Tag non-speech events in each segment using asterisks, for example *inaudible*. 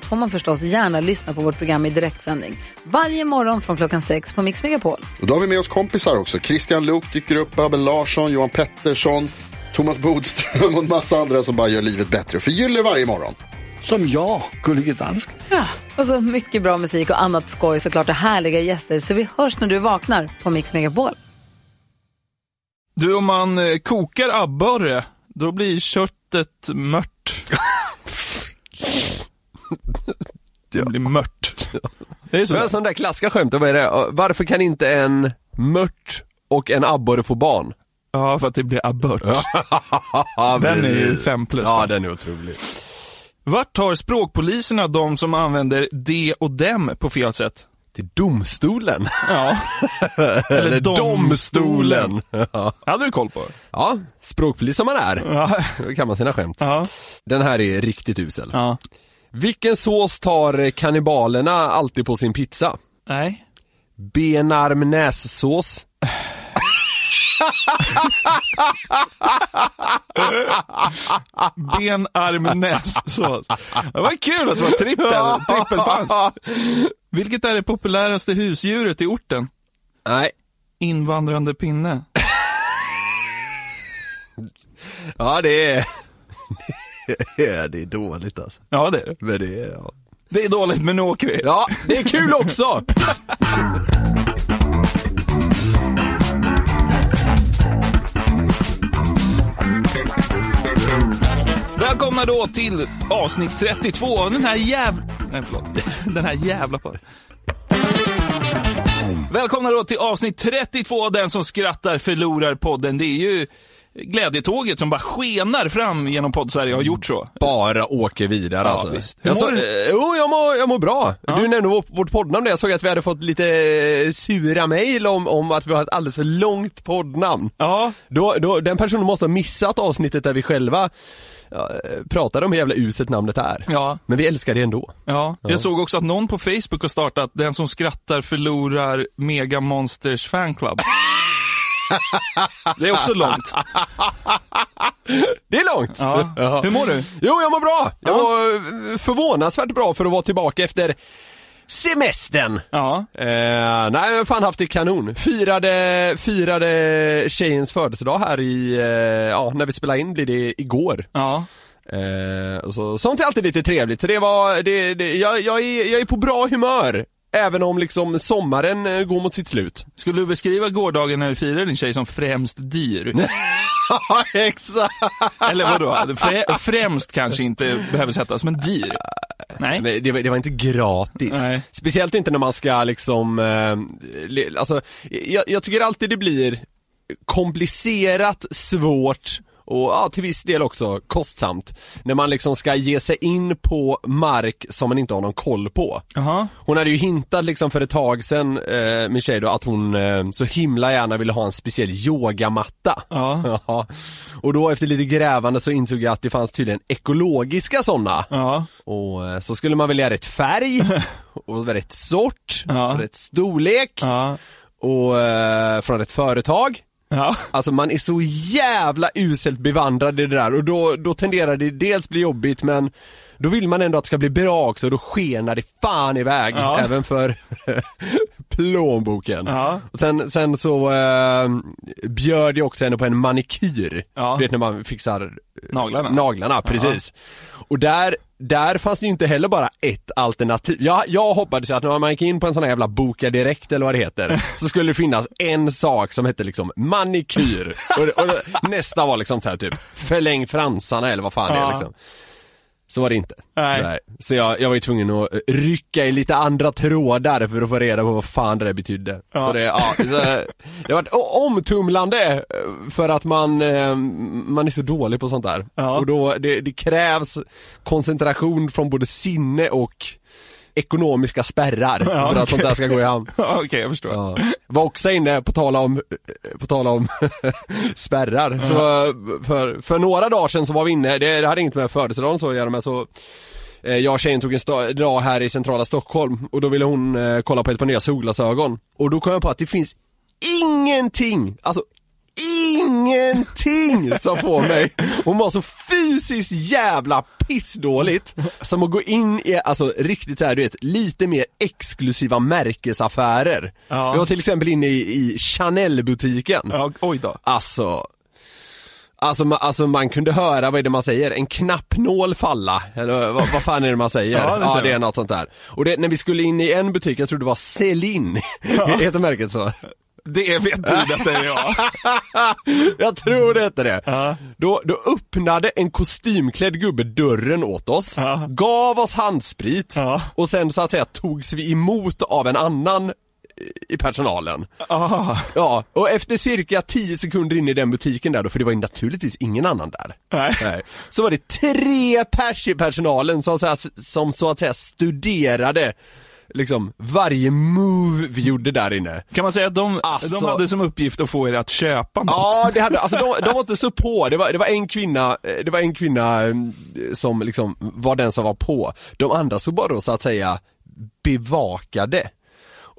allt får man förstås gärna lyssna på vårt program i direktsändning. Varje morgon från klockan sex på Mix Megapol. Och då har vi med oss kompisar också. Christian Luuk dyker upp, Abel Larsson, Johan Pettersson, Thomas Bodström och en massa andra som bara gör livet bättre. Förgyller varje morgon. Som jag, Gullige Dansken. Och så mycket bra musik och annat skoj såklart och härliga gäster. Så vi hörs när du vaknar på Mix Megapol. Du, om man eh, kokar abborre, då blir köttet mört. *laughs* Det blir mört. Det är så. Är sån där klassiska skämt, vad är det? Varför kan inte en mört och en abborre få barn? Ja, för att det blir abort. *laughs* Den är ju fem plus. Ja, den är otrolig. Vart tar språkpoliserna de som använder de och dem på fel sätt? Till domstolen. Ja. *laughs* Eller domstolen. domstolen. Ja. Hade du koll på? ja, språkpolis som man är. Ja. Då kan man sina skämt. Ja. Den här är riktigt usel. ja. Vilken sås tar kannibalerna alltid på sin pizza? Nej. Benarmnässås. Ben, arm, näs. Så. Det var kul att det var trippel, trippelpunch. Vilket är det populäraste husdjuret i orten? Nej. Invandrande pinne. Ja, det är... *laughs* Ja, det är dåligt alltså. Ja, det är det. Men det är... Ja, Det är dåligt, men nu åker vi. ja det är kul också! Välkomna då till avsnitt 32 av den här jävla... Nej, förlåt. *laughs* Den här jävla podden. Välkomna då till avsnitt 32 av Den som skrattar förlorar podden. Det är ju glädjetåget som bara skenar fram genom podd-Sverige har gjort så. Bara åker vidare Ja, alltså. visst. Jag så, jo, jag mår, jag mår bra. Du nämnde vårt, poddnamn där. Jag såg att vi hade fått lite eh, sura mejl om, om att vi har ett alldeles för långt poddnamn. Ja, Då, då, den personen måste ha missat avsnittet där vi själva ja, pratade om hur jävla uselt namnet är. ja, Men vi älskar det ändå. ja. Jag såg också att någon på Facebook har startat Den som skrattar förlorar Mega Monsters fanclub. Det är också långt. Det är långt! Ja. Ja. Hur mår du? Jo, jag mår bra! Jag mår eh, förvånansvärt bra för att vara tillbaka efter semestern. Ja, Eh, nej, jag har fan haft det kanon. Firade, firade tjejens födelsedag här i, eh, ja, när vi spelade in blir det igår. ja. Eh, så, sånt är alltid lite trevligt, så det var, det, det, jag, jag, är, jag är på bra humör. Även om liksom sommaren eh, går mot sitt slut. Skulle du beskriva gårdagen när du firade din tjej som främst dyr? *laughs* Ja, exakt! Eller vadå? Frä, främst kanske inte behöver sättas, men dyr? Nej. Det, var, det var inte gratis. Nej. Speciellt inte när man ska liksom, eh, alltså, jag, jag tycker alltid det blir komplicerat, svårt och ja, till viss del också kostsamt. När man liksom ska ge sig in på mark som man inte har någon koll på. Jaha. Hon hade ju hintat liksom för ett tag sedan, eh, min tjej då, att hon eh, så himla gärna ville ha en speciell yogamatta. Ja. *laughs* Ja. Och då efter lite grävande så insåg jag att det fanns tydligen ekologiska sådana. Ja. Och eh, så skulle man välja rätt färg, *laughs* och rätt sort, Ja. och rätt storlek, Ja. och eh, från rätt företag. Ja. Alltså man är så jävla uselt bevandrad i det där och då, då tenderar det dels bli jobbigt men då vill man ändå att det ska bli bra också och då skenar det fan iväg Ja. även för *laughs* plånboken. Ja. Och sen, sen så eh, bjöd jag också henne på en manikyr. Ja. Du vet när man fixar Naglarna. Naglarna, precis. Och där, där fanns det ju inte heller bara ett alternativ. Jag, jag hoppades ju att när man gick in på en sån här jävla boka direkt eller vad det heter, *laughs* så skulle det finnas en sak som hette liksom manikyr. och, och nästa var liksom så här typ, förläng fransarna eller vad fan det är liksom. Så var det inte. Nej. Så jag, jag var ju tvungen att rycka i lite andra trådar för att få reda på vad fan det där betydde. Ja. Så det, ja, så, *laughs* det har varit omtumlande eh, för att man, eh, man är så dålig på sånt där. Ja. Och då, det, det krävs koncentration från både sinne och ekonomiska spärrar för att okej. sånt där ska gå i hamn. *laughs* Ja, Okej, jag förstår. Ja. Var också inne, på tala om, på tala om *laughs* spärrar, så för, för några dagar sedan så var vi inne, det, det hade inget med födelsedagen så att göra med så eh, jag och tjejen tog en dag här i centrala Stockholm och då ville hon eh, kolla på ett par nya solglasögon. Och då kom jag på att det finns ingenting, alltså ingenting som får mig att må så fysiskt jävla pissdåligt som att gå in i, alltså riktigt så här, du vet, lite mer exklusiva märkesaffärer. Ja. Jag var till exempel inne i, i Chanel-butiken. Ja, oj då. Alltså, Alltså, ma- alltså man kunde höra, vad är det man säger, en knappnål falla, eller vad, vad fan är det man säger? *laughs* Ja, det ja det är man. något sånt där. Och det, när vi skulle in i en butik, jag tror det var Celine, *laughs* heter märket så? Det vet du bättre än jag. *laughs* jag tror det hette det. Ja. Då, då öppnade en kostymklädd gubbe dörren åt oss, Ja. gav oss handsprit Ja. och sen så att säga togs vi emot av en annan i personalen. Ah, Ja, och efter cirka 10 sekunder in i den butiken där då, för det var ju naturligtvis ingen annan där. Nej. Så var det tre pers i personalen som, så att- som så att säga studerade liksom varje move vi gjorde där inne. kan man säga att de, Alltså- de hade som uppgift att få er att köpa något? Ja, det hade, alltså de, de var inte så *laughs* på. Det var, det var en kvinna, eh, det var en kvinna eh, som liksom var den som var på. De andra så bara då så att säga bevakade.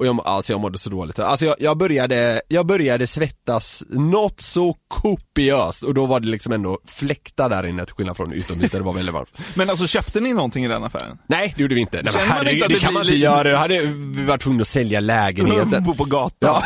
Och jag, alltså jag mådde så dåligt. Alltså jag, jag började, jag började svettas något så kopiöst och då var det liksom ändå fläktar där inne till skillnad från utomhus där det var väldigt varmt. *laughs* Men alltså köpte ni någonting i den affären? Nej, det gjorde vi inte. Nej, men herregud, inte det, det kan man inte göra. Då hade vi varit tvungna att sälja lägenheten. *laughs* Bo på gatan.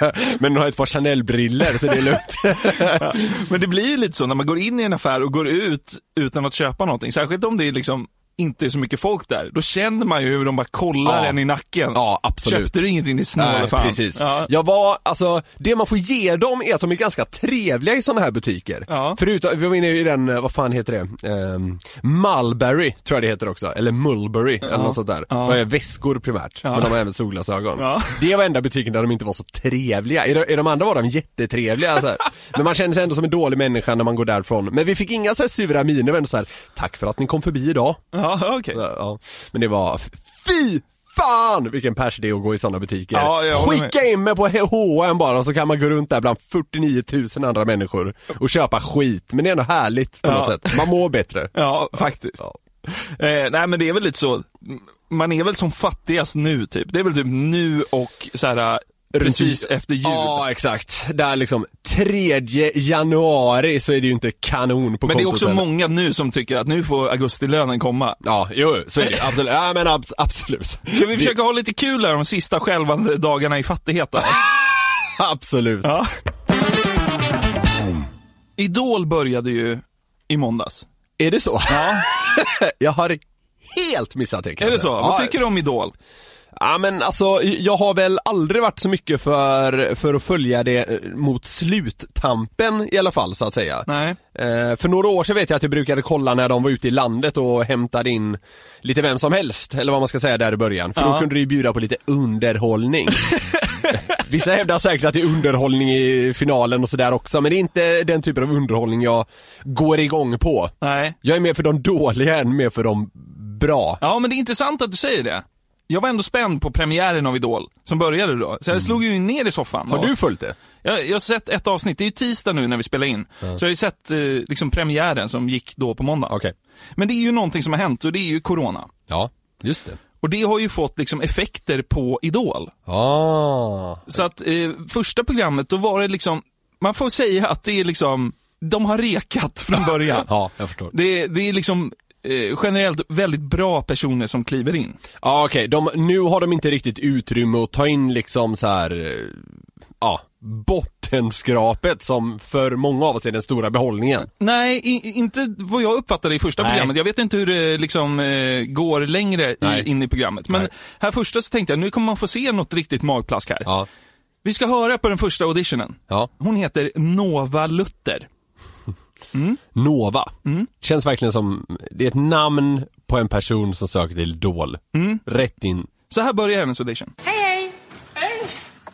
Ja. *laughs* Men hon har ett par Chanel-briller så det är lugnt. Men det blir ju lite så när man går in i en affär och går ut utan att köpa någonting. Särskilt om det är liksom inte är så mycket folk där. Då känner man ju hur de bara kollar Ja. en i nacken. Ja, absolut. Köpte du ingenting, din snåle Nej, fan? precis. Ja. Jag var, alltså, det man får ge dem är att de är ganska trevliga i sådana här butiker. Ja. Förutom, vi var inne i den, eh, vad fan heter det? Um, Mulberry, tror jag det heter också, eller Mulberry, eller något sånt där. Ja. Det är väskor primärt, Ja. men de har även solglasögon. Ja. Det var enda butiken där de inte var så trevliga. I de, i de andra var de jättetrevliga så här. Men man känner sig ändå som en dålig människa när man går därifrån. Men vi fick inga så här sura miner, men så här, tack för att ni kom förbi idag. Ja, *laughs* okej. Ja, men det var, fy fan vilken pers det är att gå i sådana butiker. Ja, jag håller. Skicka in mig på H&M bara så kan man gå runt där bland 49 000 andra människor och köpa skit. Men det är ändå härligt på något sätt. Man mår bättre. *laughs* Ja, faktiskt. Eh, nej men det är väl lite så, man är väl som fattigast nu typ. Det är väl typ nu och så här precis efter jul. Ja, exakt. Där liksom 3 januari så är det ju inte kanon på men det är kontot också heller. många nu som tycker att nu får augustilönen komma. Ja, jo, så är det absolut. Ja, men ab- absolut. Ska vi försöka ha lite kul här de sista skälvande dagarna i fattighet då? *laughs* Absolut. Ja. Idol började ju i måndags. Är det så? Ja. *laughs* Jag har helt missat det kan Är det så? säga. Vad Ja, tycker du om Idol? Ja men alltså, jag har väl aldrig varit så mycket för, för att följa det eh, mot sluttampen i alla fall så att säga. Nej. Eh, för några år sedan vet jag att jag brukade kolla när de var ute i landet och hämtade in lite vem som helst, eller vad man ska säga där i början. För då Ja. kunde det ju bjuda på lite underhållning. *laughs* Vissa hävdar säkert att det är underhållning i finalen och sådär också, men det är inte den typen av underhållning jag går igång på. Nej. Jag är mer för de dåliga än mer för de bra. Ja, men det är intressant att du säger det. Jag var ändå spänd på premiären av Idol, som började då. Så jag slog ju ner i soffan. Har du följt det? Jag, jag har sett ett avsnitt, det är ju tisdag nu när vi spelar in. Så jag har ju sett eh, liksom premiären som gick då på måndag. Okej. Men det är ju någonting som har hänt och det är ju Corona. Ja, just det. Och det har ju fått liksom effekter på Idol. Ah. Så att eh, första programmet, då var det liksom, man får säga att det är liksom, de har rekat från början. *laughs* Ja, jag förstår. Det, det är liksom eh, generellt väldigt bra personer som kliver in. Ja okej, de, nu har de inte riktigt utrymme att ta in liksom så här. eh, ja, bottenskrapet som för många av oss är den stora behållningen. Nej, i, inte vad jag uppfattade i första Nej. programmet. Jag vet inte hur det liksom eh, går längre Nej. i, in i programmet. Men Nej. här första så tänkte jag, nu kommer man få se något riktigt magplask här. Ja. Vi ska höra på den första auditionen. Ja. Hon heter Nova Luther. Nova. Känns verkligen som, det är ett namn på en person som söker till Idol. Rätt in. Så här börjar hennes audition.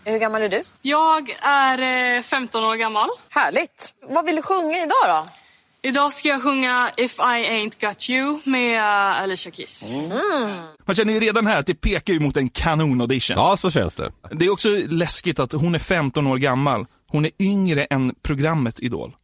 Hur gammal är du? Jag är eh, 15 år gammal. Härligt. Vad vill du sjunga idag då? Idag ska jag sjunga If I Ain't Got You med eh, Alicia Keys. Man känner ju redan här att det pekar ju mot en kanon-audition. Ja, så känns det. Det är också läskigt att hon är 15 år gammal. Hon är yngre än programmet Idol.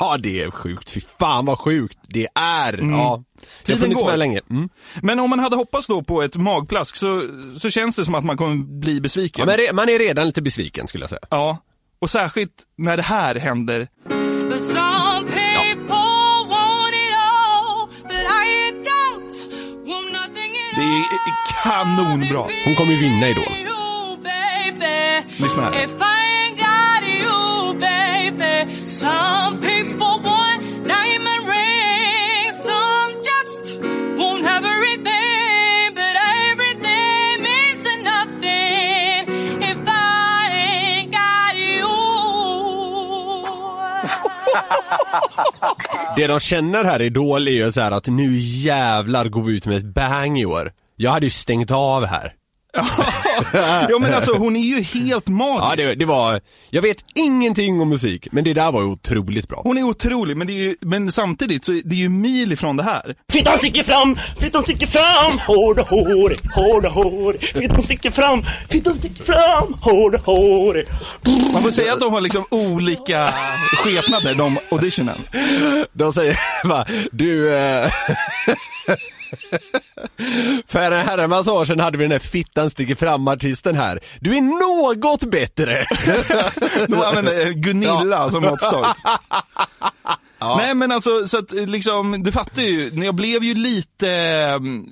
Ja, det är sjukt. Fy fan vad sjukt det är. Ja. Det har Tiden funnits går. med länge. Mm. Men om man hade hoppats då på ett magplask så, så känns det som att man kommer bli besviken. Ja, men man är redan lite besviken skulle jag säga. Ja, och särskilt när det här händer. Det är kanonbra. Hon kommer ju vinna Idol. Lyssna här. Some people want diamond rings, some just won't have everything, but everything means nothing if I ain't got you. *laughs* Det de känner här i Idol är ju så här att nu jävlar går vi ut med ett bang i år. Jag hade ju stängt av här. Ja *laughs* men alltså hon är ju helt Ja, magisk. det, det var, jag vet ingenting om musik, men det där var ju otroligt bra. Hon är otrolig, men, det är ju, men samtidigt så är det är ju mil ifrån det här. Fittan sticker fram, fittan sticker fram, hård och hårig, hård och hårig. Fittan sticker fram, fittan sticker fram, hård och hårig. Man får säga att de har liksom olika skepnader, de auditionen. De säger va, du... Eh, *laughs* för en herrans år sedan hade vi den här fittan sticker fram-artisten här. Du är något bättre! *laughs* De använder Gunilla som måttstock. *laughs* Nej men alltså, så att liksom, du fattar ju, jag blev ju lite mm,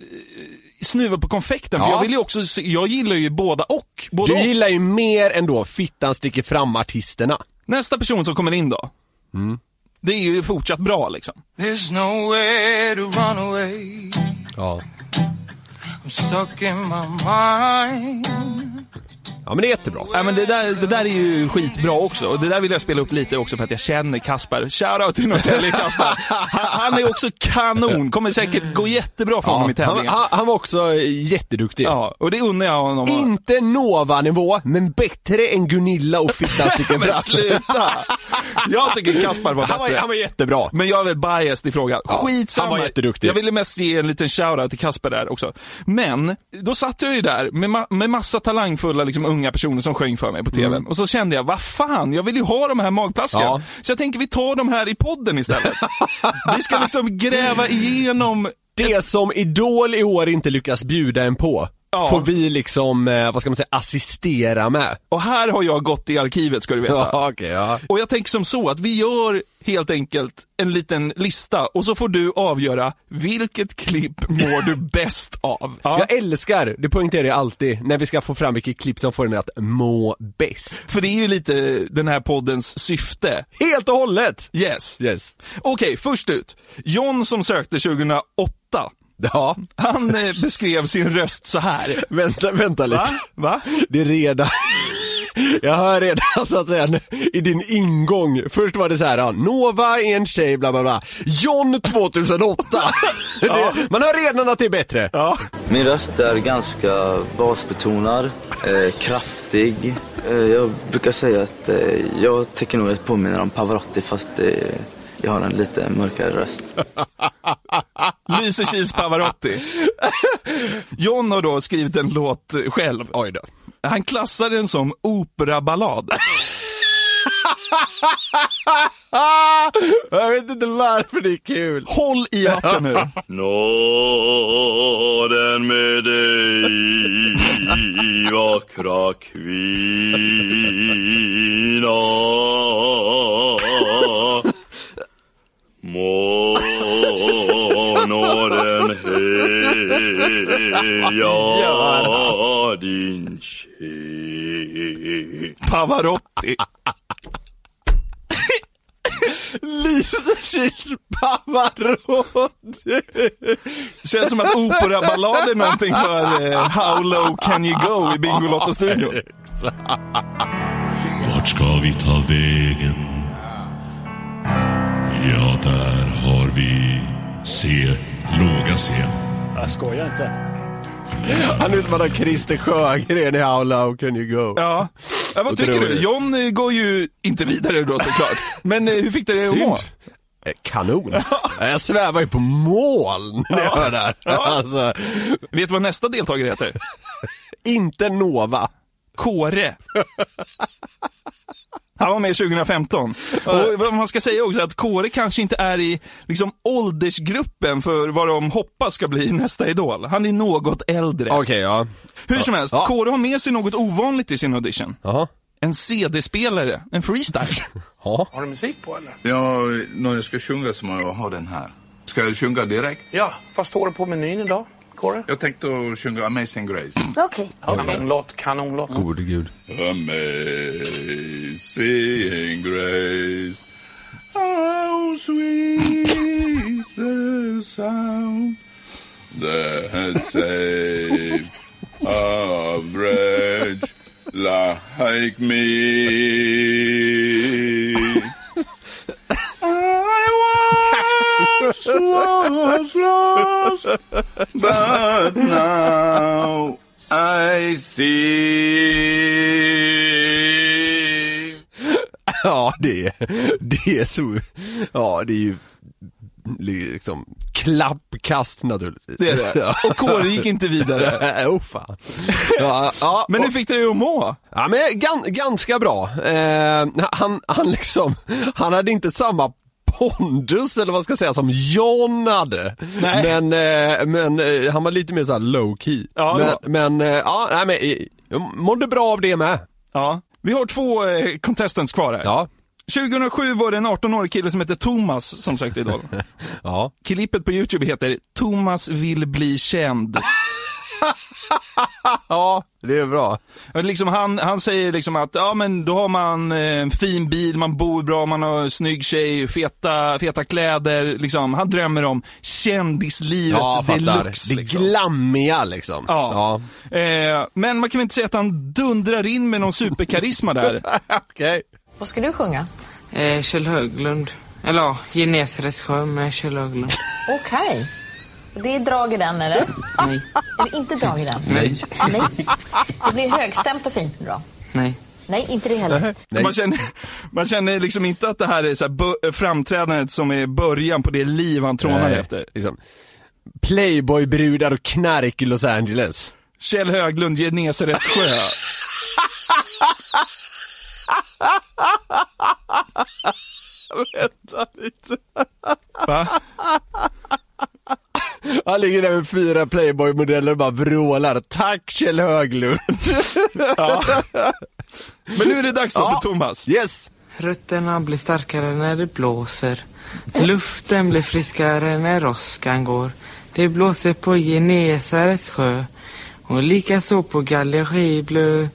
snuvad på konfekten, för Ja. jag vill ju också, se, jag gillar ju båda och. Både Du och. gillar ju mer ändå fittan sticker fram-artisterna. Nästa person som kommer in då, det är ju fortsatt bra liksom. There's nowhere to run away. Ja. I'm stuck in my mind. Ja men det är jättebra. Ja, men det, där, det där är ju skitbra också. Och det där vill jag spela upp lite också för att jag känner Kasper. Shoutout till Norrtälje Kasper. Han, han är också kanon. Kommer säkert gå jättebra för honom i tävlingen. han, han var också jätteduktig. Ja, och det unnar jag honom. Inte Nova-nivå, men bättre än Gunilla och fittan *laughs* Men sluta! Jag tycker Kaspar var Han var, bättre. han var jättebra. Men jag är väl biased i frågan. Skitsamma. han var jätteduktig. Jag ville mest ge en liten shoutout till Kasper där också. Men, då satt jag ju där med, ma- med massa talangfulla liksom, unga personer som sjöng för mig på TVn. Och så kände jag, vad fan, jag vill ju ha de här magplaskan. Ja. Så jag tänker vi tar de här i podden istället. *laughs* vi ska liksom gräva igenom Det som Idol i år inte lyckas bjuda en på, Ja. får vi liksom, eh, vad ska man säga, assistera med. Och här har jag gått i arkivet ska du veta. *laughs* Ja, okej, ja. Och jag tänker som så att vi gör helt enkelt en liten lista och så får du avgöra vilket klipp mår du *laughs* bäst av. Ja. Jag älskar, det poängterar jag alltid, när vi ska få fram vilket klipp som får en att må bäst. För det är ju lite den här poddens syfte. Helt och hållet! Yes. Yes. Okej, först ut. John som sökte 2008. *laughs* Ja, Han eh, beskrev sin röst så här. vänta, vänta lite. Va? Va? Det är redan, jag hör redan så att säga i din ingång, först var det så här, ja, Nova är en tjej, bla bla bla. John 2008. *laughs* det, man hör redan att det är bättre. Ja. Min röst är ganska basbetonad, eh, kraftig. Eh, jag brukar säga att eh, jag tycker nog att jag påminner om Pavarotti fast eh, jag har en lite mörkare röst. *laughs* Lysekils Pavarotti. John har då skrivit en låt själv. Oj då. Han klassar den som operaballad. jag vet inte varför det är kul. Håll i hatten nu. Nåden med dig, vackra kvinna. Må nåden höja din kind. Pavarotti. Lysekils Pavarotti. Känns som att operaballad är någonting för eh, How low can you go i Bingolotto-studion. Vart ska vi ta vägen? Ja, där har vi C. Låga C. Jag skojar inte. Han utmanar Christer Sjögren i How low can you go? Ja. ja vad tycker du? John eh, går ju inte vidare då såklart. *laughs* Men eh, hur fick det dig att må? Eh, Kanon. Jag svävar ju på moln när jag hör det här. Alltså, Vet du vad nästa deltagare heter? *laughs* inte Nova. Kåre. *laughs* Han var med 2015. Och man ska säga också att Kåre kanske inte är i liksom, åldersgruppen för vad de hoppas ska bli nästa Idol. Han är något äldre. Okej, ja. Hur som helst, Ja. Kåre har med sig något ovanligt i sin audition. Jaha. En CD-spelare, en freestyle. *laughs* Ja. Har du musik på eller? Ja, när jag ska sjunga så må jag ha den här. Ska jag sjunga direkt? Ja, vad står det på menyn idag, Kåre? Jag tänkte att sjunga Amazing Grace. Okej. Kanonlåt, kanonlåt. Gode gud. Amazing Grace. How sweet the sound that saved a wretch like me. I once was lost, but now I see. *laughs* Ja, det, det är så, ja det är ju liksom klappkast naturligtvis. Det är det. *laughs* Ja. Och Kåre gick inte vidare. *laughs* oh, fan. Ja, ja, Men hur fick det dig att må? Ja men gan, ganska bra. Eh, han, han liksom, han hade inte samma pondus eller vad ska jag säga som John hade. Nej. Men, eh, men eh, han var lite mer såhär low key. Ja, men, men, eh, ja, nej men eh, jag mådde bra av det med. Ja. Vi har två eh, contestants kvar här. Ja. 2007 var det en 18-årig kille som hette Thomas som sökte Idol. *laughs* Ja. Klippet på YouTube heter Thomas vill bli känd. *laughs* ja, det är bra. Liksom han, han säger liksom att ja, men då har man eh, en fin bil, man bor bra, man har en snygg tjej, feta, feta kläder. Liksom. Han drömmer om kändislivet Ja, deluxe. Det liksom. glammiga liksom. Ja. Eh, men man kan väl inte säga att han dundrar in med någon superkarisma där. *laughs* Okej. Vad ska du sjunga? Eh, Kjell Höglund. Eller ja, Genesarets sjö med Kjell Höglund. Okej. Det är drag i den, eller? Nej. Är det inte drag i den? Nej. Nej. Det blir högstämt och fint nu då? Nej. Nej, inte det heller. Man känner, man känner liksom inte att det här är så här framträdandet som är början på det liv han trånar Nej, efter. Liksom. Playboy-brudar och knark i Los Angeles. Kjell Höglund, Genesarets sjö. *laughs* Vänta lite. Va? Han ligger där med fyra Playboy-modeller och bara vrålar. Tack Kjell Höglund. *laughs* Ja. Men nu är det dags då Ja. för Thomas. Yes. Rötterna blir starkare när det blåser. Luften blir friskare när åskan går. Det blåser på Genesarets sjö och likaså på Gallergiblö.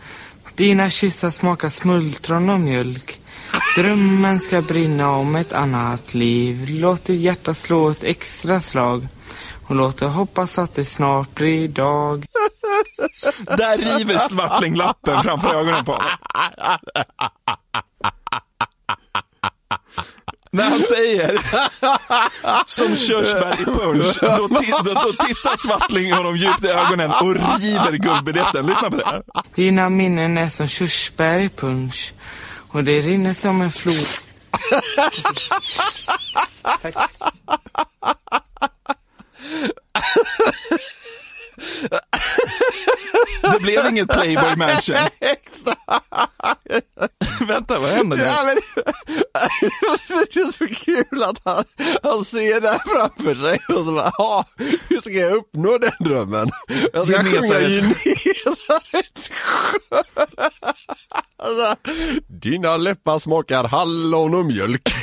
Dina kyssar smakar smultron och mjölk. Drömmen ska brinna om ett annat liv. Låt ditt hjärta slå ett extra slag. Och låt det hoppas att det snart blir dag. *laughs* Där river svartlinglappen framför ögonen på honom. När han säger som körsbär i punch, då, då, då tittar Svartling honom djupt i ögonen och river guldbiljetten. Lyssna på det. Dina minnen är som körsbär i punch. Och det rinner som en flod. Det blev inget Playboy Mansion. *laughs* Vänta, vad händer nu? Ja, men, *laughs* det är så kul att han, han ser det här framför sig och så bara, ja, hur ska jag uppnå den drömmen? Jag ska sjunga Genesarets-. *laughs* Alltså, Dina läppar smakar hallon och mjölk.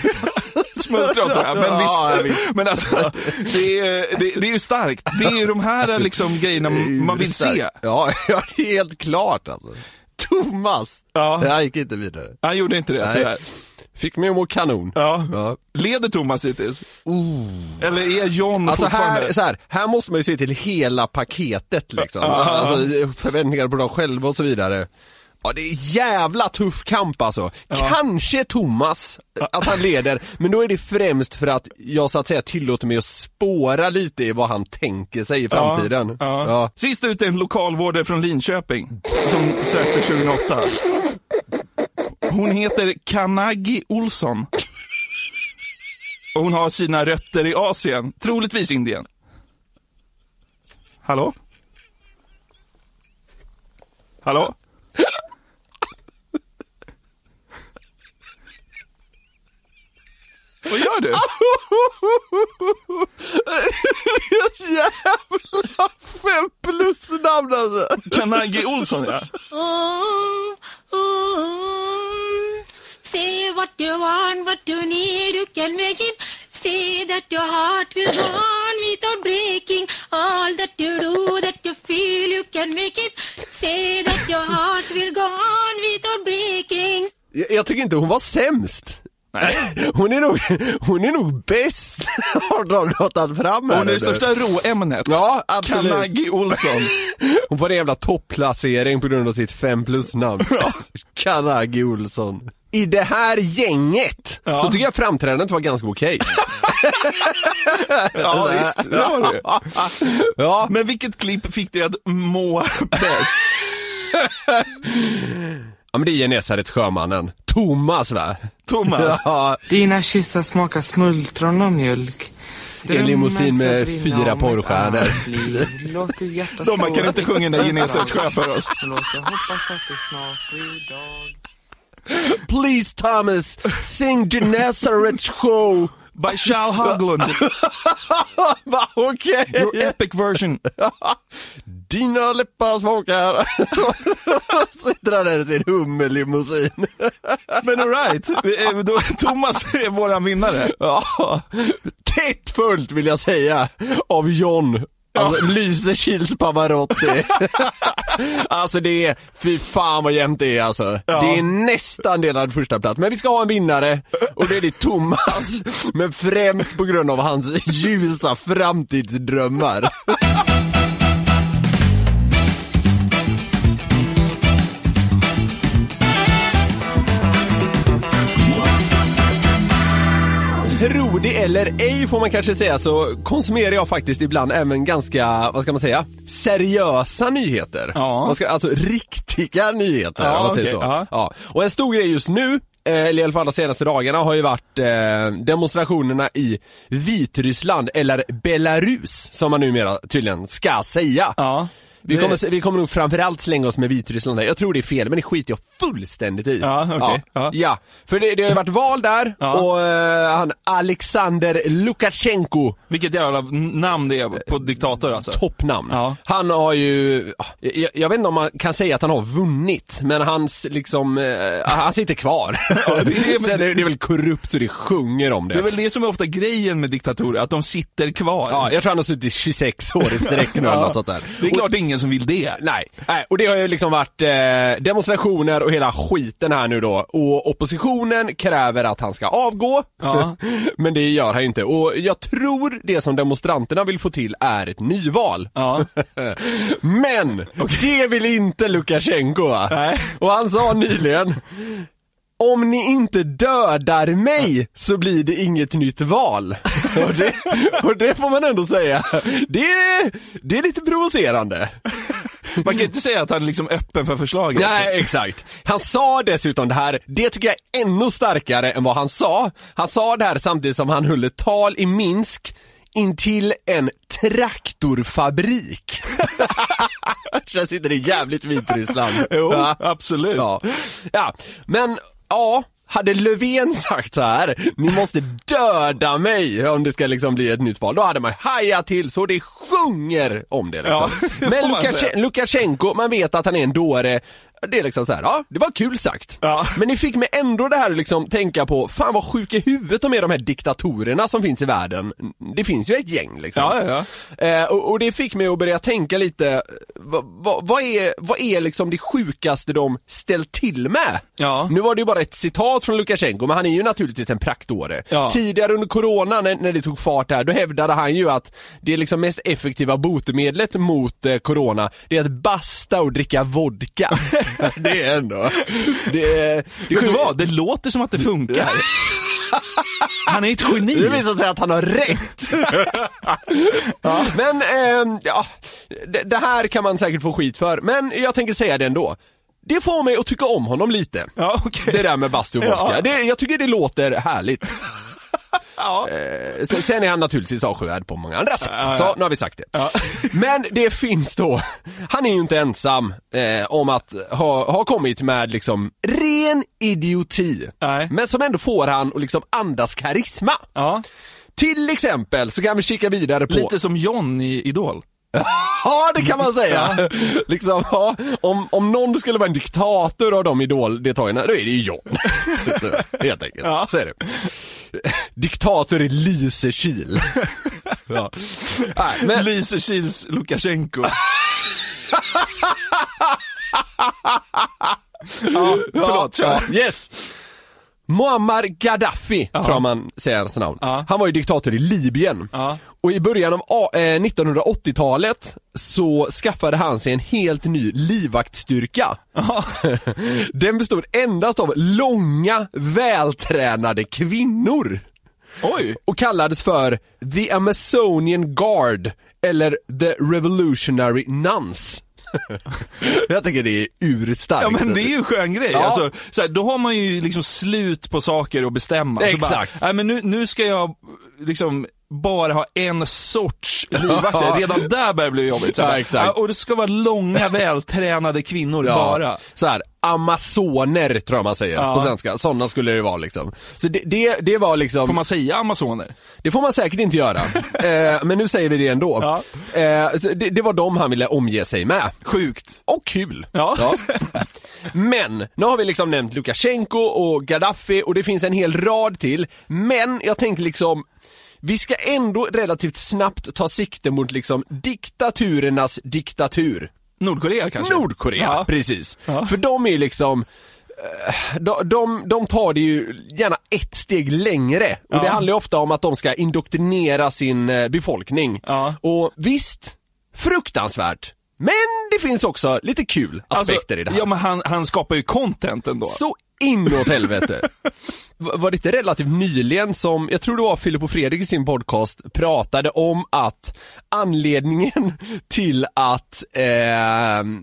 Smultron tror jag, men Ja, visst. visst. Men alltså, det är, det, det är ju starkt. Det är ju de här liksom grejerna man vill se. Ja, *laughs* ja, det är helt klart alltså. Thomas, Ja. jag gick inte vidare. Han gjorde inte det Nej. tyvärr. Fick mig att må kanon. Ja. Ja. Leder Thomas hittills? Eller är John Alltså fortfarande... här, så här, här måste man ju se till hela paketet liksom. Ja. Alltså förväntningar på dem själva och så vidare. Ja det är jävla tuff kamp alltså. Kanske Thomas, att han leder, men då är det främst för att jag så att säga tillåter mig att spåra lite i vad han tänker sig i framtiden. Ja, ja. Ja. Sist ut är en lokalvårdare från Linköping som sökte 2008. Hon heter Kanagi Olsson. Och hon har sina rötter i Asien, troligtvis Indien. Hallå? Hallå? Vad gör du? Jävla fem plus namn alltså. Kanagi Olsson ja. Oh, oh, say what you want, what you need, you can make it. Say that your heart will go on without breaking. All that you do, that you feel, you can make it. Say that your heart will go on without breaking. Jag, jag tycker inte hon var sämst. *laughs* Hon är nog, hon är nog bäst *laughs* har de tagit fram här Hon är det största råämnet. Ja, absolut. Kanagi Olsson. *laughs* Hon får en jävla topplacering på grund av sitt 5 plus namn. Kanagi Olsson. I det här gänget Ja. så tycker jag framträdandet var ganska okej. Ja visst, det var det. Ja. Men vilket klipp fick dig att må bäst? Ja men det är Genesarets sjömannen. Thomas va? Thomas? *laughs* Ja, Dina kyssar smakar smultron och mjölk. en limousin med fyra porrstjärnor. Låt ditt hjärta De, man slå kan inte sjunga den Genesarets sjö för oss. Låt jag hoppas att det snart blir dag. Please Thomas, sing Genesarets show. By Charles Haglund. *laughs* Okej. Your epic version. *laughs* Dina läppar smakar. *laughs* Sitter han där i sin hummerlimousin. Men alright, Thomas är våran vinnare. Ja, tätt följt vill jag säga av John. Alltså Lysekils Pavarotti. *laughs* alltså det är, fy fan vad jämnt det är alltså. Ja. Det är nästan delad första plats. Men vi ska ha en vinnare och det är det Thomas. *laughs* Men främst på grund av hans ljusa framtidsdrömmar. Tro det eller ej får man kanske säga så konsumerar jag faktiskt ibland även ganska, vad ska man säga, seriösa nyheter. Ja. Man ska, alltså riktiga nyheter Ja, om man säger okej, så. ja. Ja. Och en stor grej just nu, eh, eller i alla fall de senaste dagarna, har ju varit eh, demonstrationerna i Vitryssland, eller Belarus som man numera tydligen ska säga. Ja. Vi Det- kommer, vi kommer nog framförallt slänga oss med Vitryssland där. Jag tror det är fel, men det skiter jag fullständigt i. Ja, okej. Ja. Ja. ja, för det, det har ju varit val där Ja. och eh, han Alexander Lukasjenko, Vilket jävla namn det är på diktator alltså. toppnamn. Ja. Han har ju, ja, jag, jag vet inte om man kan säga att han har vunnit, men hans liksom, eh, han sitter kvar. *laughs* det är- *laughs* Sen är det, det är väl korrupt så det sjunger om det. Det är väl det som är ofta grejen med diktatorer, att de sitter kvar. Ja, jag tror han har suttit i 26 år i sträck nu eller Ja. något sånt där. Det är Och- klart ingen som vill det. Nej, nej, och det har ju liksom varit eh, demonstrationer och hela skiten här nu då. Och oppositionen kräver att han ska avgå. Ja. *laughs* Men det gör han ju inte. Och jag tror det som demonstranterna vill få till är ett nyval. Ja. *laughs* Men det vill inte Lukasjenko? Nej. Och han sa nyligen om ni inte dödar mig så blir det inget nytt val. *laughs* *laughs* Och det, och det får man ändå säga, det, är- det är lite provocerande. Man kan inte säga att han är liksom öppen för förslaget. Nej, exakt. Han sa dessutom det här, det tycker jag är ännu starkare än vad han sa. Han sa det här samtidigt som han höll ett tal i Minsk intill en traktorfabrik. *laughs* Känns inte det jävligt Vitryssland? Jo, Ja. absolut. Ja. ja, men ja, hade Löfven sagt så här, ni måste döda mig om det ska liksom bli ett nytt val, då hade man hajat till så det sjunger om det liksom. Ja, *laughs* Men får man Lukash- säga. Lukasjenko, man vet att han är en dåre, det är liksom så här, ja, det var kul sagt. Ja. Men ni fick mig ändå det här liksom tänka på, fan vad sjuka i huvudet de är de här diktatorerna som finns i världen. Det finns ju ett gäng liksom. Ja, ja, Eh, och, och det fick mig att börja tänka lite, vad, vad, vad, är, vad är liksom det sjukaste de ställt till med? Nu var det ju bara ett citat från Lukasjenko, men han är ju naturligtvis en praktåre. Tidigare under corona, när, när det tog fart här, då hävdade han ju att det liksom mest effektiva botemedlet mot eh, corona, det är att basta och dricka vodka. *laughs* *laughs* det är ändå... Det, är- det Vet du vad? Det låter som att det funkar. *laughs* Han är ett geni. Det visar sig att han har rätt. *laughs* Men, ehm, ja, det, det här kan man säkert få skit för, men jag tänker säga det ändå. Det får mig att tycka om honom lite. Ja, okej. Det där med bastu och vodka. Ja. Det, jag tycker det låter härligt. *laughs* Eh, sen, sen är han naturligtvis avskyvärd på många andra sätt, Ja, ja. så nu har vi sagt det. *laughs* Men det finns då, han är ju inte ensam eh, om att ha, ha kommit med liksom ren idioti. Men som ändå får han att liksom andas karisma. Till exempel så kan vi kika vidare på... Lite som John i Idol. *laughs* Ja, det kan man säga. liksom, ja, om, om någon skulle vara en diktator av de idoldeltagarna, då är det ju John. Helt enkelt. Så är det. *laughs* Diktator i Lysekil. *laughs* ja. Nej, men... Lysekils Lukasjenko. *laughs* ja, förlåt, kör. Ja, yes. Muammar Gaddafi, tror jag man säger hans namn. Han var ju diktator i Libyen. Och i början av A- eh, 1980-talet så skaffade han sig en helt ny livvaktstyrka. *laughs* Den bestod endast av långa, vältränade kvinnor. Oj. Och kallades för The Amazonian Guard eller The Revolutionary Nuns. Jag tycker det är urstarkt. Ja men det är ju en skön grej. Ja. Alltså, så här, då har man ju liksom slut på saker att bestämma. Exakt. Bara, nej, men nu, nu ska jag liksom bara ha en sorts livvakter. *laughs* Ja. Redan där börjar det bli jobbigt. Ja. Och det ska vara långa *laughs* vältränade kvinnor bara. Så här, amazoner tror jag man säger Ja. på svenska. Sådana skulle det vara liksom. Så det, det, det var liksom... Får man säga amazoner? Det får man säkert inte göra. *laughs* eh, men nu säger vi det ändå. Eh, så det, det var de han ville omge sig med. Sjukt. Och kul. Ja. Men, nu har vi liksom nämnt Lukasjenko och Gaddafi och det finns en hel rad till. Men jag tänker liksom vi ska ändå relativt snabbt ta sikte mot liksom diktaturernas diktatur. Nordkorea kanske? Nordkorea, Ja. precis. För de är liksom eh, de, de, de tar det ju gärna ett steg längre och det Ja. handlar ju ofta om att de ska indoktrinera sin eh, befolkning. Och visst, fruktansvärt. Men det finns också lite kul aspekter i det här. Alltså, Ja men han, han skapar ju content ändå. Så inåt helvete. *laughs* Var det inte relativt nyligen som, jag tror det var Filip och Fredrik i sin podcast, pratade om att anledningen *laughs* till att eh,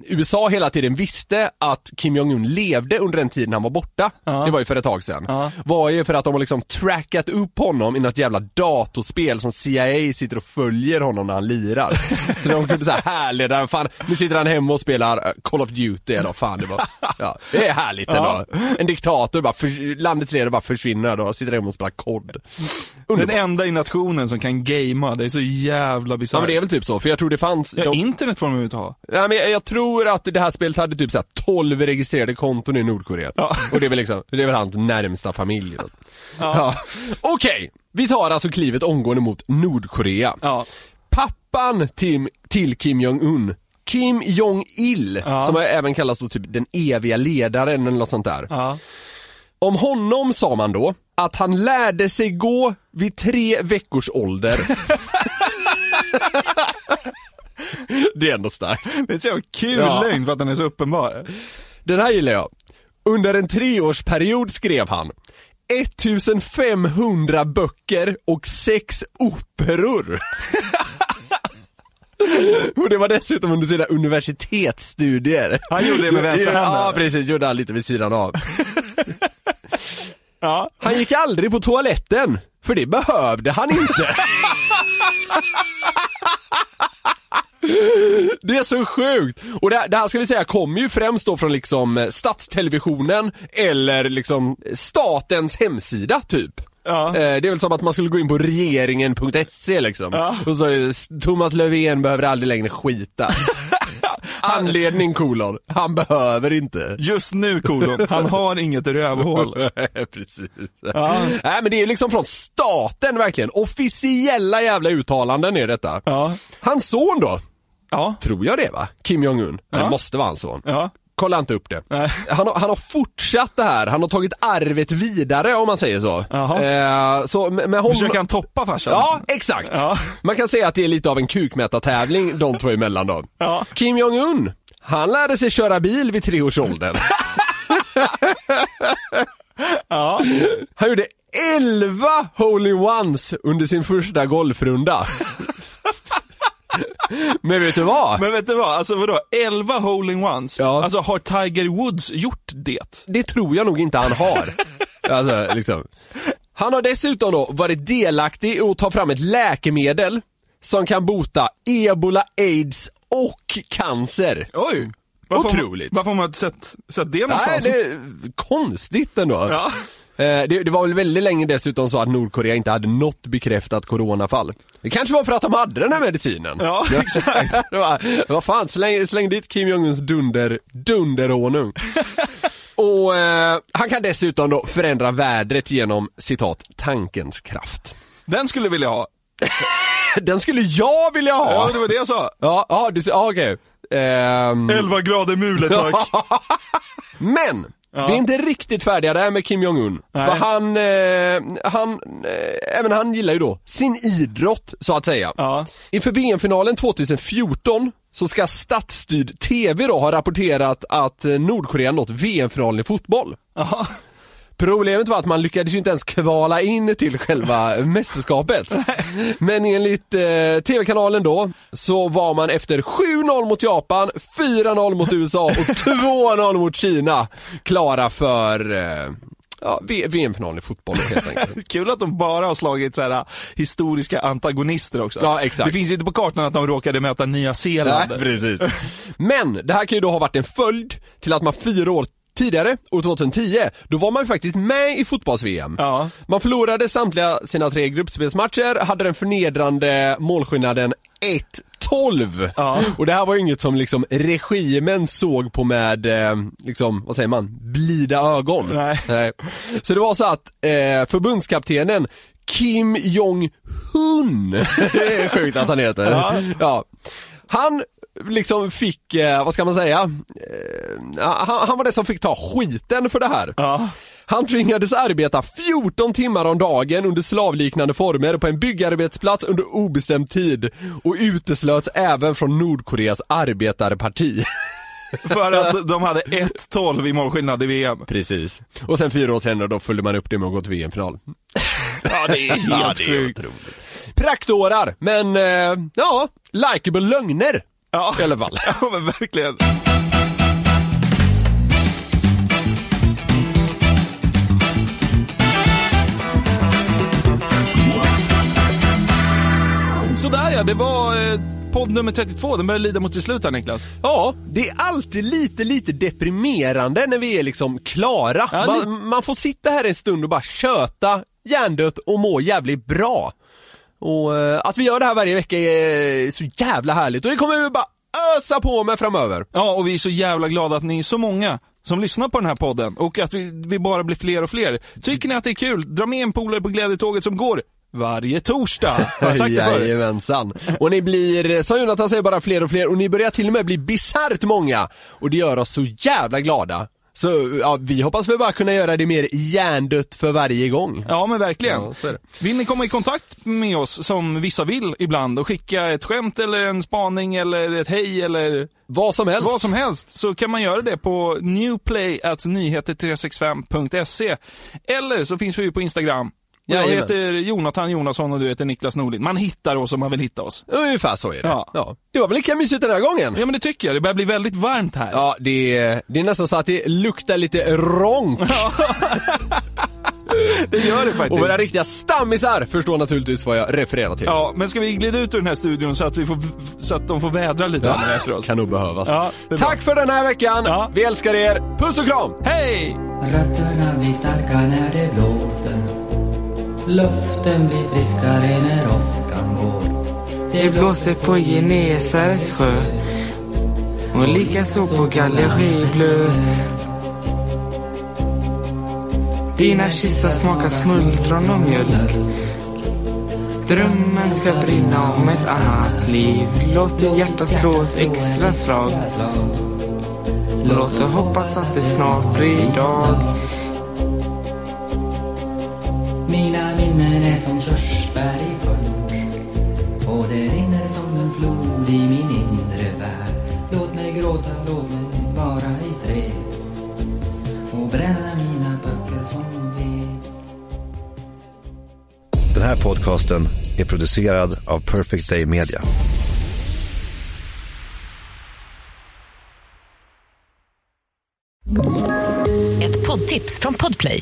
USA hela tiden visste att Kim Jong-Un levde under den tiden han var borta, det var ju för ett tag sedan, var ju för att de har liksom trackat upp honom i något jävla datorspel som CIA sitter och följer honom när han lirar. *laughs* Så de kunde säga härleda, fan, nu sitter han hemma och spelar eh, Call of Duty eller fan det var. Ja, det är härligt ändå. En diktator bara, för, landets ledare bara försvinner då, sitter hemma och spelar kod. Den enda i nationen som kan gamea, det är så jävla Ja bisarrt. men det är väl typ så, för jag tror det fanns... Ja, de- internet får de ju inte ha. Ja, men jag, jag tror att det här spelet hade typ såhär 12 registrerade konton i Nordkorea. Och det är väl liksom, det är väl hans närmsta familj. då. Ja. Okej, vi tar alltså klivet omgående mot Nordkorea. Pappan till, till Kim Jong-Un, Kim Jong-Il, som även kallas då typ den eviga ledaren eller något sånt där. Om honom sa man då att han lärde sig gå vid tre veckors ålder. *laughs* det är ändå starkt. Det är så kul Ja. lögn för att den är så uppenbar. Den här gillar jag. Under en treårsperiod skrev han 1500 böcker och sex operor. *laughs* *laughs* och det var dessutom under sina universitetsstudier. Han gjorde det med vänsterhanden. Ja, precis. Gjorde han lite vid sidan av. *laughs* Ja. Han gick aldrig på toaletten, för det behövde han inte. *laughs* Det är så sjukt! Och det, det här ska vi säga kommer ju främst då från liksom eh, statstelevisionen eller liksom statens hemsida typ. Eh, Det är väl som att man skulle gå in på regeringen.se liksom. Och så är det Thomas Löfven behöver aldrig längre skita. *laughs* Anledning kolon, han behöver inte. Just nu kolon, han har inget rövhål. *laughs* Precis. Ja. Nej men det är ju liksom från staten verkligen, officiella jävla uttalanden är detta. Hans son då? Ja. Tror jag det va? Kim Jong-Un. Ja. Det måste vara hans son. Ja. Kolla inte upp det. Han har, han har fortsatt det här, han har tagit arvet vidare om man säger så. Eh, så med, med honom... Försöker han toppa farsan? Ja, exakt. Man kan säga att det är lite av en kukmätartävling de två emellan då. Kim Jong-Un, Han lärde sig köra bil vid tre års ålder. *laughs* Ja. Han gjorde 11 hole-in-ones under sin första golfrunda. Men vet du vad? Men vet du vad, alltså vadå, 11 hole-in-ones? Ja. Alltså har Tiger Woods gjort det? Det tror jag nog inte han har. Alltså, liksom. Han har dessutom då varit delaktig i att ta fram ett läkemedel som kan bota ebola, aids och cancer. Oj! Varför har man- Otroligt. Varför har man inte sett, sett det Nej, någonstans? det är konstigt ändå. Ja. Eh, Det, det var väl väldigt länge dessutom så att Nordkorea inte hade något bekräftat coronafall. Det kanske var för att de hade den här medicinen. Ja, exakt. *laughs* vad fan, släng, släng dit Kim Jong-Uns dunder, dunderhonung. Och eh, han kan dessutom då förändra vädret genom citat, tankens kraft. Den skulle jag vilja ha. *laughs* Den skulle jag vilja ha! Ja, det var det jag sa. Ja, ja, du, ja okej. Ehm, 11 grader mulet tack. *laughs* Men! Vi är inte riktigt färdiga där med Kim Jong-Un. Nej. För han, eh, han, eh, även han gillar ju då sin idrott så att säga. Ja. Inför VM-finalen 2014 så ska statsstyrd TV då ha rapporterat att eh, Nordkorea nått VM-finalen i fotboll. Ja. Problemet var att man lyckades ju inte ens kvala in till själva *laughs* mästerskapet. Men enligt eh, TV-kanalen då så var man efter 7-0 mot Japan, 4-0 mot USA och 2-0 mot Kina klara för eh, ja, VM-finalen i fotboll helt enkelt. *laughs* Kul att de bara har slagit så här, äh, historiska antagonister också. Ja, exakt. Det finns ju inte på kartan att de råkade möta Nya Zeeland. Nej, precis. Men det här kan ju då ha varit en följd till att man fyra år tidigare, år 2010, då var man ju faktiskt med i fotbolls-VM. Ja. Man förlorade samtliga sina tre gruppspelsmatcher, hade den förnedrande målskillnaden 1-12. Ja. Och det här var ju inget som liksom regimen såg på med, eh, liksom, vad säger man, blida ögon. Nej. Så det var så att eh, förbundskaptenen Kim Jong-Hun, *laughs* det är sjukt att han heter. Ja. Ja. Han liksom fick, eh, vad ska man säga, eh, han, han var den som fick ta skiten för det här. Ja. Han tvingades arbeta 14 timmar om dagen under slavliknande former på en byggarbetsplats under obestämd tid och uteslöts även från Nordkoreas arbetarparti. *laughs* För att de hade 1-12 i målskillnad i VM. Precis. Och sen fyra år senare då följde man upp det med att gå till VM-final. *laughs* Ja, det är helt Ja, det är sjukt. otroligt. Praktårar, men eh, ja, likeable lögner. Ja. I alla fall. *laughs* Ja, men verkligen. Sådär ja, det var eh, podd nummer 32. Den börjar lida mot sitt slut här Niklas. Ja, det är alltid lite, lite deprimerande när vi är liksom klara. Ja, man, man får sitta här en stund och bara köta hjärndött och må jävligt bra. Och eh, att vi gör det här varje vecka är så jävla härligt och det kommer vi bara ösa på med framöver. Ja, och vi är så jävla glada att ni är så många som lyssnar på den här podden och att vi, vi bara blir fler och fler. Tycker ni att det är kul, dra med en polare på glädjetåget som går varje torsdag. Har jag sagt det förut? Jajamensan. Och ni blir, som Jonathan säger, bara fler och fler och ni börjar till och med bli bisarrt många. Och det gör oss så jävla glada. Så ja, vi hoppas väl bara kunna göra det mer hjärndött för varje gång. Ja men verkligen. Ja. Vill ni komma i kontakt med oss som vissa vill ibland och skicka ett skämt eller en spaning eller ett hej eller Vad som helst. vad som helst så kan man göra det på newplay.nyheter365.se eller så finns vi ju på Instagram. Jag Jajamän. heter Jonathan Jonasson och du heter Niklas Norlin. Man hittar oss om man vill hitta oss. Ungefär så är det. Ja. Det var väl lika mysigt den här gången? Ja men det tycker jag, det börjar bli väldigt varmt här. Ja, det är, det är nästan så att det luktar lite ronk. *laughs* Det gör det faktiskt. Och våra riktiga stammisar förstår naturligtvis vad jag refererar till. Ja, men ska vi glida ut ur den här studion så att, vi får, så att de får vädra lite Ja, efter oss? kan nog behövas. Ja. Tack för den här veckan. Ja. Vi älskar er. Puss och kram! Hej! Luften blir friskare när åskan går Det blåser på Genesarets sjö och likaså på Gallerieblö. Dina kyssar smakar smultron och mjölk. Drömmen ska brinna om ett annat liv. Låt ditt hjärta slå ett extra slag. Låt oss hoppas att det snart blir dag. är som körsbär i punsch och det rinner som en flod i min inre värld. Låt mig gråta, låt mig vara i fred och bränna mina böcker som ved. Den här podcasten är producerad av Perfect Day Media. Ett poddtips från Podplay.